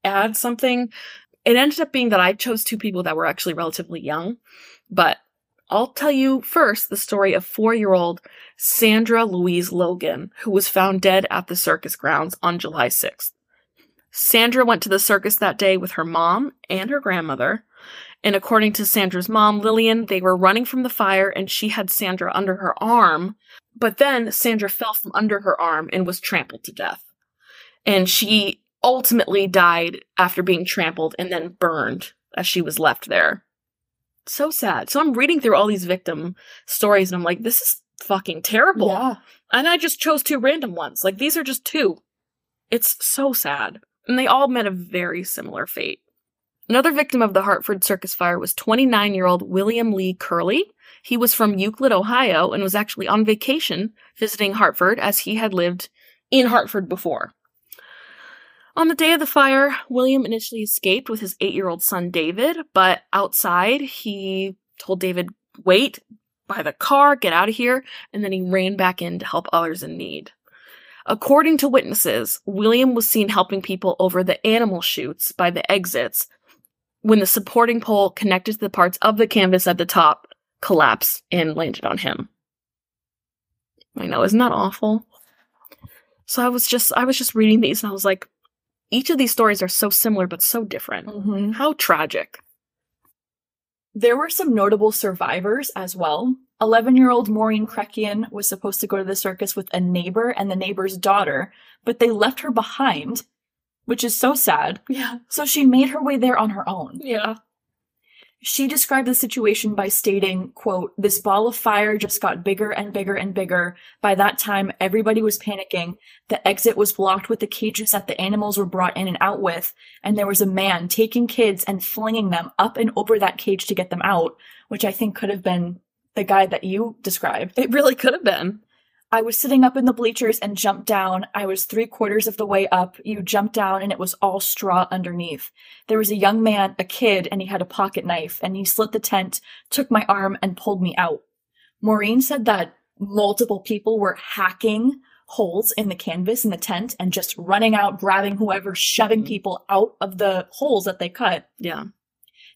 add something. It ended up being that I chose two people that were actually relatively young, but I'll tell you first the story of four year old Sandra Louise Logan, who was found dead at the circus grounds on July 6th. Sandra went to the circus that day with her mom and her grandmother. And according to Sandra's mom, Lillian, they were running from the fire and she had Sandra under her arm. But then Sandra fell from under her arm and was trampled to death. And she ultimately died after being trampled and then burned as she was left there. So sad. So I'm reading through all these victim stories and I'm like, this is fucking terrible. Yeah. And I just chose two random ones. Like these are just two. It's so sad. And they all met a very similar fate. Another victim of the Hartford circus fire was 29 year old William Lee Curley. He was from Euclid, Ohio, and was actually on vacation visiting Hartford as he had lived in Hartford before. On the day of the fire, William initially escaped with his eight year old son David, but outside he told David, wait by the car, get out of here, and then he ran back in to help others in need. According to witnesses, William was seen helping people over the animal chutes by the exits when the supporting pole connected to the parts of the canvas at the top collapsed and landed on him. I know, isn't that awful? So I was just I was just reading these and I was like, each of these stories are so similar but so different. Mhm. How tragic. There were some notable survivors as well. 11 year old Maureen Krekian was supposed to go to the circus with a neighbor and the neighbor's daughter, but they left her behind, which is so sad. Yeah. So she made her way there on her own. Yeah. She described the situation by stating, quote, this ball of fire just got bigger and bigger and bigger. By that time, everybody was panicking. The exit was blocked with the cages that the animals were brought in and out with. And there was a man taking kids and flinging them up and over that cage to get them out, which I think could have been the guy that you described. It really could have been. I was sitting up in the bleachers and jumped down. I was three quarters of the way up. You jumped down and it was all straw underneath. There was a young man, a kid, and he had a pocket knife and he slit the tent, took my arm and pulled me out. Maureen said that multiple people were hacking holes in the canvas in the tent and just running out, grabbing whoever, shoving mm-hmm. people out of the holes that they cut. Yeah.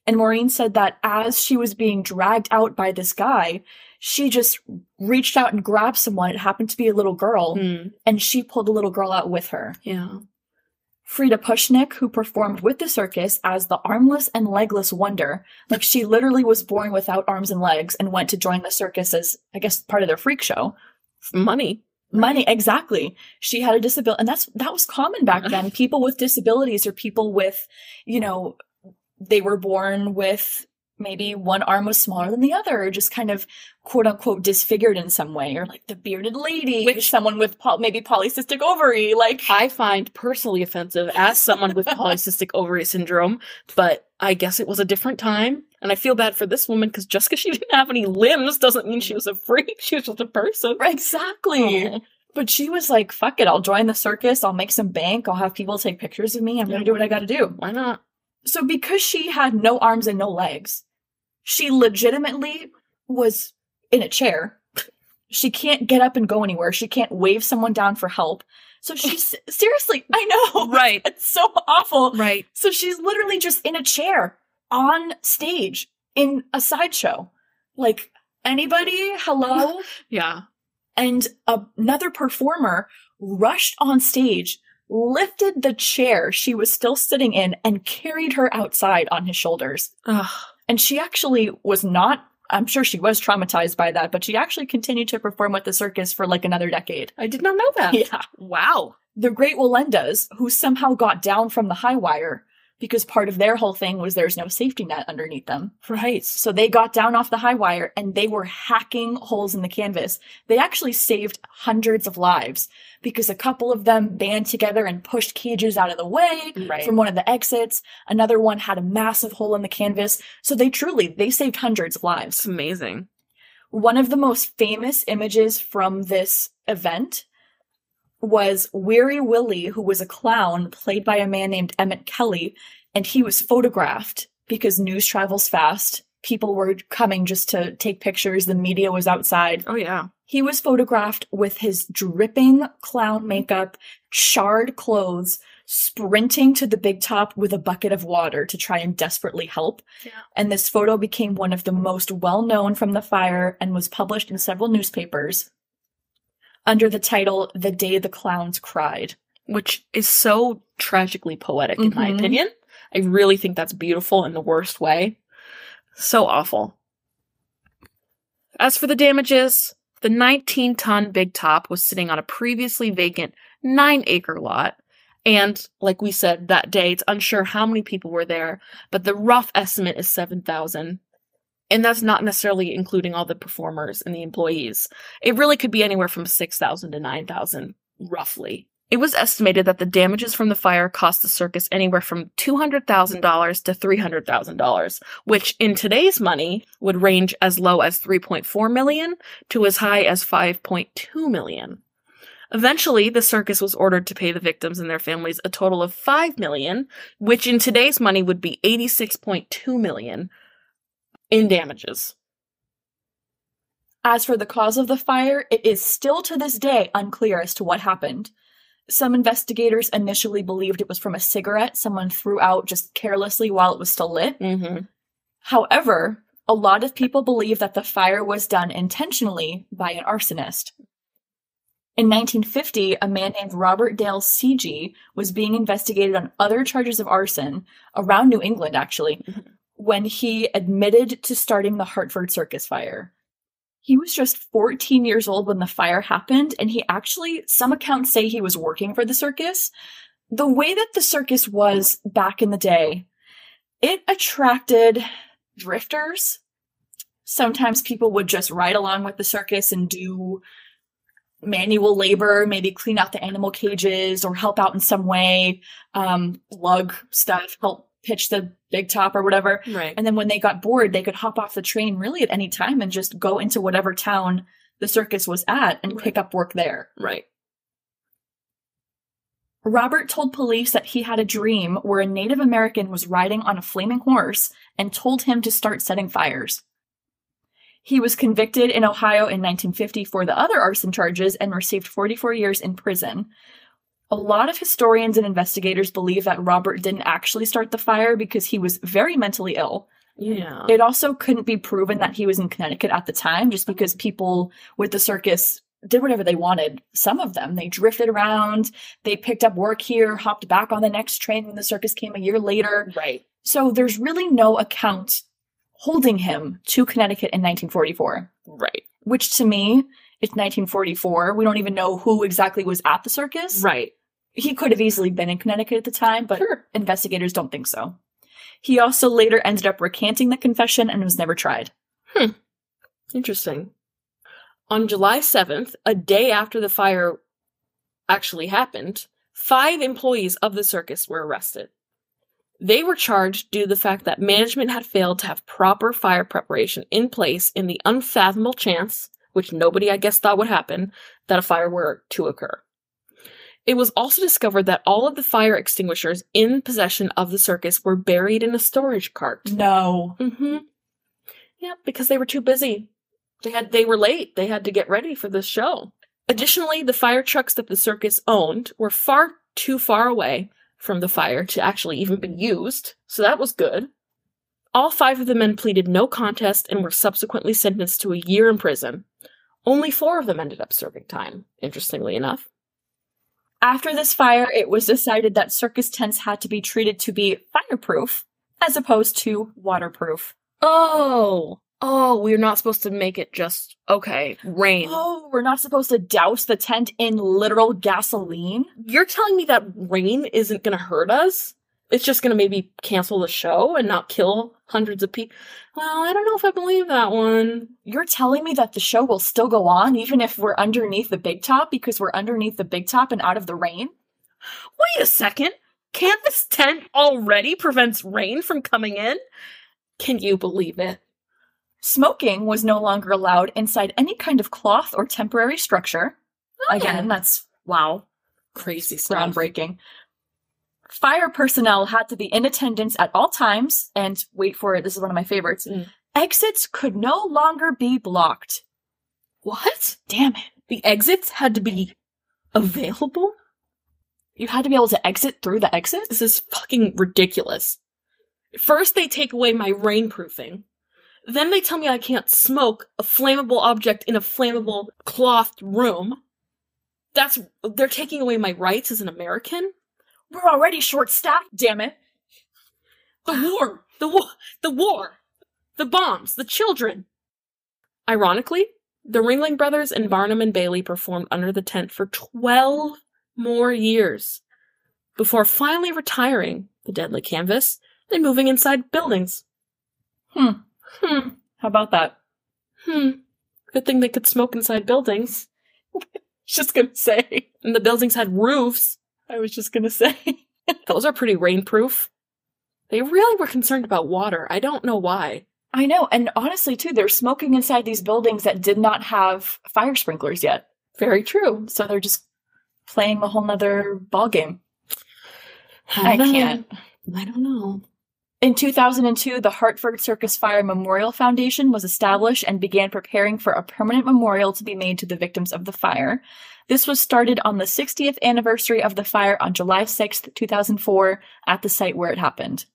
And Maureen said that as she was being dragged out by this guy, she just reached out and grabbed someone. It happened to be a little girl, Mm, and she pulled the little girl out with her. yeah. Frieda Pushnik, who performed with the circus as the armless and legless wonder, like she literally was born without arms and legs and went to join the circus as, I guess, part of their freak show. Money. Money, exactly. She had a disability, and that's that was common back then. *laughs* People with disabilities or people with, you know, they were born with maybe one arm was smaller than the other, or just kind of quote unquote disfigured in some way, or like the bearded lady, Which- someone with poly- maybe polycystic ovary, like I find personally offensive as someone with *laughs* polycystic ovary syndrome, but I guess it was a different time. And I feel bad for this woman because just because she *laughs* didn't have any limbs doesn't mean she was a freak. *laughs* She was just a person. exactly. But she was like, "Fuck it, I'll join the circus. I'll make some bank. I'll have people take pictures of me. I'm gonna do what I gotta do." Why not? So because she had no arms and no legs, she legitimately was in a chair. She can't get up and go anywhere. She can't wave someone down for help. So she's *laughs* seriously, I know. Right. *laughs* It's so awful. Right. So she's literally just in a chair on stage in a sideshow. Like, anybody? Hello? *laughs* Yeah. and another performer rushed on stage, lifted the chair she was still sitting in, and carried her outside on his shoulders. Ugh. And she actually was not, I'm sure she was traumatized by that, but she actually continued to perform with the circus for like another decade. I did not know that. Yeah. Wow. The Great Wallendas, who somehow got down from the high wire because part of their whole thing was there's no safety net underneath them. Right. So they got down off the high wire and they were hacking holes in the canvas. They actually saved hundreds of lives because a couple of them band together and pushed cages out of the way Right. from one of the exits. Another one had a massive hole in the canvas. So they truly, they saved hundreds of It's lives. amazing. One of the most famous images from this event was Weary Willie, who was a clown played by a man named Emmett Kelly, and he was photographed because news travels fast. People were coming just to take pictures. The media was outside. Oh yeah. He was photographed with his dripping clown makeup, charred clothes, sprinting to the big top with a bucket of water to try and desperately help. Yeah. And this photo became one of the most well known from the fire and was published in several newspapers under the title The Day the Clowns Cried. Which is so tragically poetic in my Mhm. opinion. I really think that's beautiful in the worst way. So awful. As for the damages, the 19 ton big top was sitting on a previously vacant nine acre lot. And like we said that day, it's unsure how many people were there, but the rough estimate is 7,000. And that's not necessarily including all the performers and the employees. It really could be anywhere from 6,000 to 9,000, roughly. It was estimated that the damages from the fire cost the circus anywhere from $200,000 to $300,000, which in today's money would range as low as 3.4 million to as high as 5.2 million. Eventually, the circus was ordered to pay the victims and their families a total of 5 million, which in today's money would be 86.2 million in damages. As for the cause of the fire, it is still to this day unclear as to what happened. Some investigators initially believed it was from a cigarette someone threw out just carelessly while it was still lit. Mm-hmm. However, a lot of people believe that the fire was done intentionally by an arsonist. In 1950, a man named Robert Dale Segee was being investigated on other charges of arson around New England, actually, Mhm. When he admitted to starting the Hartford Circus fire. He was just 14 years old when the fire happened, and he actually, some accounts say he was working for the circus. The way that the circus was back in the day, it attracted drifters. Sometimes people would just ride along with the circus and do manual labor, maybe clean out the animal cages or help out in some way, um, lug stuff, help pitch the big top or whatever. Right. And then when they got bored, they could hop off the train really at any time and just go into whatever town the circus was at and Right. pick up work there. Right. Robert told police that he had a dream where a Native American was riding on a flaming horse and told him to start setting fires. He was convicted in Ohio in 1950 for the other arson charges and received 44 years in prison. A lot of historians and investigators believe that Robert didn't actually start the fire because he was very mentally ill. Yeah. It also couldn't be proven that he was in Connecticut at the time just because people with the circus did whatever they wanted. Some of them, they drifted around, they picked up work here, hopped back on the next train when the circus came a year later. right. So there's really no account holding him to Connecticut in 1944, Right. which to me, it's 1944. We don't even know who exactly was at the circus. Right. He could have easily been in Connecticut at the time, but Sure. investigators don't think so. He also later ended up recanting the confession and was never tried. Hmm. Interesting. On July 7th, a day after the fire actually happened, five employees of the circus were arrested. They were charged due to the fact that management had failed to have proper fire preparation in place in the unfathomable chance, which nobody I guess thought would happen, that a fire were to occur. It was also discovered that all of the fire extinguishers in possession of the circus were buried in a storage cart. No. Mm-hmm. Yeah, because they were too busy. They had they were late. They had to get ready for the show. Additionally, the fire trucks that the circus owned were far too far away from the fire to actually even be used, so that was good. All five of the men pleaded no contest and were subsequently sentenced to a year in prison. Only four of them ended up serving time, interestingly enough. After this fire, it was decided that circus tents had to be treated to be fireproof as opposed to waterproof. Oh, oh, we're not supposed to make it just okay, rain. Oh, we're not supposed to douse the tent in literal gasoline? You're telling me that rain isn't going to hurt us? It's just going to maybe cancel the show and not kill hundreds of people. Well, I don't know if I believe that one. You're telling me that the show will still go on even if we're underneath the big top because we're underneath the big top and out of the rain? Wait a second. Can't this tent already prevents rain from coming in? Can you believe it? Smoking was no longer allowed inside any kind of cloth or temporary structure. Again, ah. that's wow, Crazy stuff. groundbreaking. Fire personnel had to be in attendance at all times, and wait for it, this is one of my favorites. Mm. Exits could no longer be blocked. What? Damn it. The exits had to be available? You had to be able to exit through the exit? This is fucking ridiculous. First, they take away my rainproofing. Then they tell me I can't smoke a flammable object in a flammable clothed room. That's they're taking away my rights as an American. We're already short staffed, damn it. The *sighs* war, the war, the war, the bombs, the children. Ironically, the Ringling Brothers and Barnum and Bailey performed under the tent for 12 more years before finally retiring the deadly canvas and moving inside buildings. Hmm. Hmm. How about that? Hmm. Good thing they could smoke inside buildings. *laughs* Just gonna say. And the buildings had roofs. I was just gonna *laughs* say. Those are pretty rainproof. They really were concerned about water. I don't know why. I know, and honestly, too, they're smoking inside these buildings that did not have fire sprinklers yet. Very true. So they're just playing a whole nother ball game. I, I don't know. can't. I don't know. In 2002, the Hartford Circus Fire Memorial Foundation was established and began preparing for a permanent memorial to be made to the victims of the fire. This was started on the 60th anniversary of the fire on July 6th, 2004, at the site where it happened.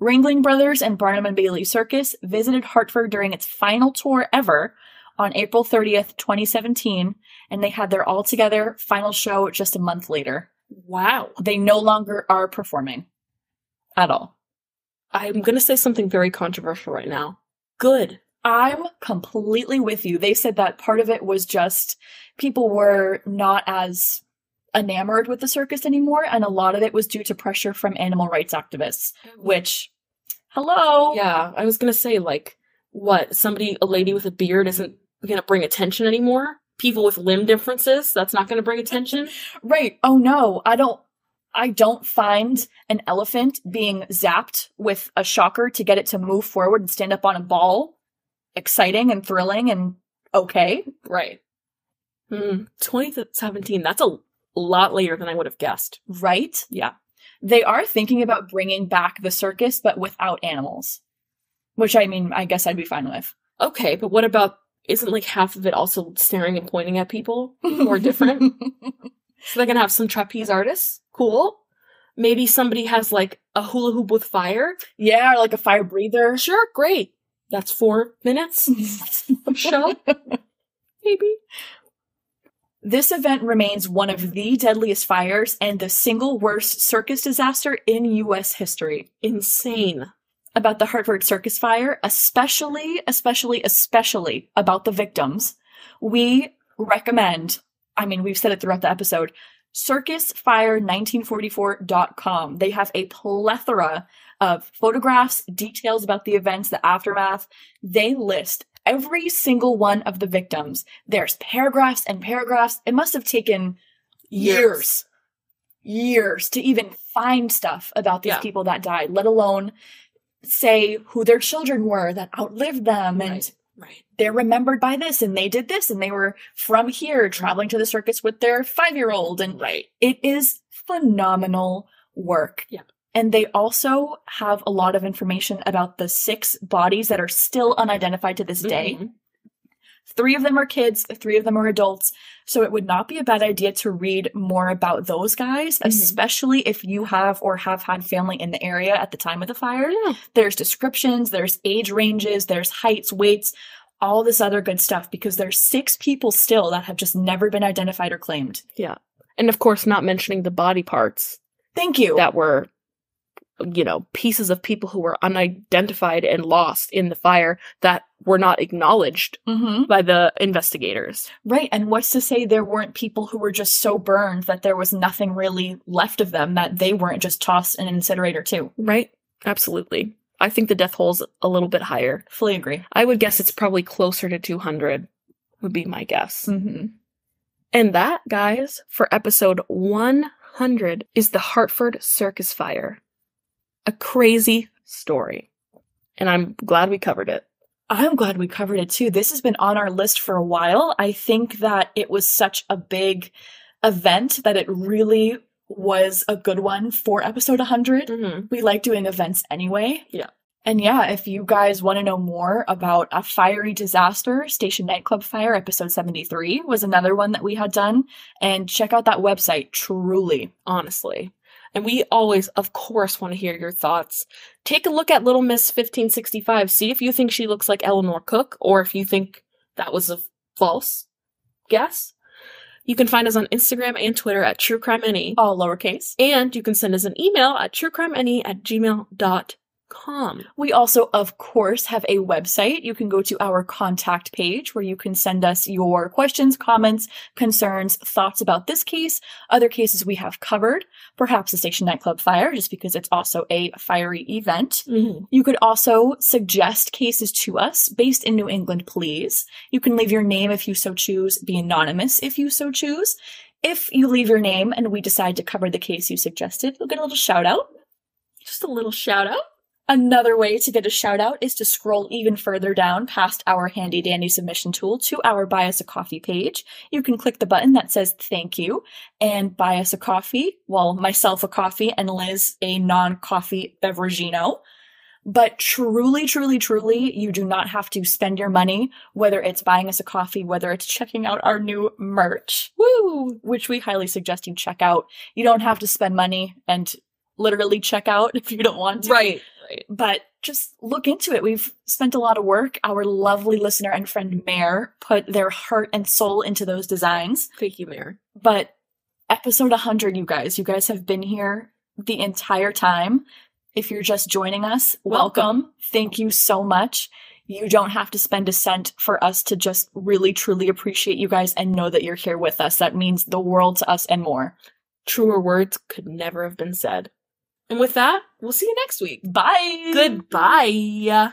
Ringling Brothers and Barnum and Bailey Circus visited Hartford during its final tour ever on April 30th, 2017, and they had their all together final show just a month later. Wow. They no longer are performing at all. I'm going to say something very controversial right now. Good. I'm completely with you. They said that part of it was just people were not as enamored with the circus anymore, and a lot of it was due to pressure from animal rights activists, mm-hmm. which, hello. Yeah, I was going to say, like, what? Somebody, a lady with a beard isn't going to bring attention anymore? People with limb differences, that's not going to bring attention? *laughs* Right. Oh no, I don't. I don't find an elephant being zapped with a shocker to get it to move forward and stand up on a ball exciting and thrilling and okay. Right. Hmm. 2017, that's a lot later than I would have guessed. Right? Yeah. They are thinking about bringing back the circus, but without animals. Which I mean, I guess I'd be fine with. Okay, but what about, isn't like half of it also staring and pointing at people? More different? *laughs* So they're gonna have some trapeze artists. Cool. Maybe somebody has like a hula hoop with fire. yeah, or like a fire breather. Sure, great. That's four minutes of *laughs* show. Maybe. This event remains one of the deadliest fires and the single worst circus disaster in US history. Insane. About the Hartford Circus Fire, especially, especially, especially about the victims, we recommend, I mean, we've said it throughout the episode, circusfire1944.com. They have a plethora of photographs, details about the events, the aftermath. They list every single one of the victims. There's paragraphs and paragraphs. It must have taken years, years to even find stuff about these Yeah. people that died, let alone say who their children were that outlived them and Right. Right. they're remembered by this and they did this and they were from here traveling to the circus with their five year old and Right. it is phenomenal work. Yeah. And they also have a lot of information about the six bodies that are still unidentified to this day. Mhm. Three of them are kids, three of them are adults. So it would not be a bad idea to read more about those guys, Mhm. especially if you have or have had family in the area at the time of the fire. Yeah. There's descriptions, there's age ranges, there's heights, weights, all this other good stuff because there's six people still that have just never been identified or claimed. Yeah. And of course, not mentioning the body parts Thank you. that were, you know, pieces of people who were unidentified and lost in the fire that were not acknowledged hmm by the investigators. Right. And what's to say there weren't people who were just so burned that there was nothing really left of them that they weren't just tossed in an incinerator too? Right? Absolutely. I think the death toll's a little bit higher. Fully agree. I would guess it's probably closer to 200, would be my guess. Mm-hmm. And that, guys, for episode 100 is the Hartford Circus Fire. A crazy story. And I'm glad we covered it. I'm glad we covered it too. This has been on our list for a while. I think that it was such a big event that it really was a good one for episode 100. Mm-hmm. We like doing events anyway. Yeah. And yeah, if you guys want to know more about a fiery disaster, Station Nightclub Fire, episode 73 was another one that we had done. And check out that website, truly. Honestly. And we always, of course, want to hear your thoughts. Take a look at Little Miss 1565. See if you think she looks like Eleanor Cook or if you think that was a false guess. You can find us on Instagram and Twitter at TrueCrimeNE. All lowercase. And you can send us an email at truecrimene at gmail.com. We also, of course, have a website. You can go to our contact page where you can send us your questions, comments, concerns, thoughts about this case, other cases we have covered, perhaps the Station Nightclub fire, just because it's also a fiery event. Mm-hmm. You could also suggest cases to us based in New England, please. You can leave your name if you so choose, be anonymous if you so choose. If you leave your name and we decide to cover the case you suggested, you'll get a little shout out. Just a little shout out. Another way to get a shout out is to scroll even further down past our handy dandy submission tool to our Buy Us a Coffee page. You can click the button that says thank you and buy us a coffee. Well, myself a coffee and Liz a non coffee beverageino. But truly, truly, truly, you do not have to spend your money, whether it's buying us a coffee, whether it's checking out our new merch. Woo! Which we highly suggest you check out. You don't have to spend money and literally check out *laughs* if you don't want to Right. But just look into it. We've spent a lot of work. Our lovely listener and friend Mare put their heart and soul into those designs. Thank you, Mare. But episode 100, you guys, you guys have been here the entire time. If you're just joining us, welcome. Welcome. Thank you so much. You don't have to spend a cent for us to just really, truly appreciate you guys and know that you're here with us. That means the world to us and more. Truer words could never have been said. And with that, we'll see you next week. Bye. Goodbye.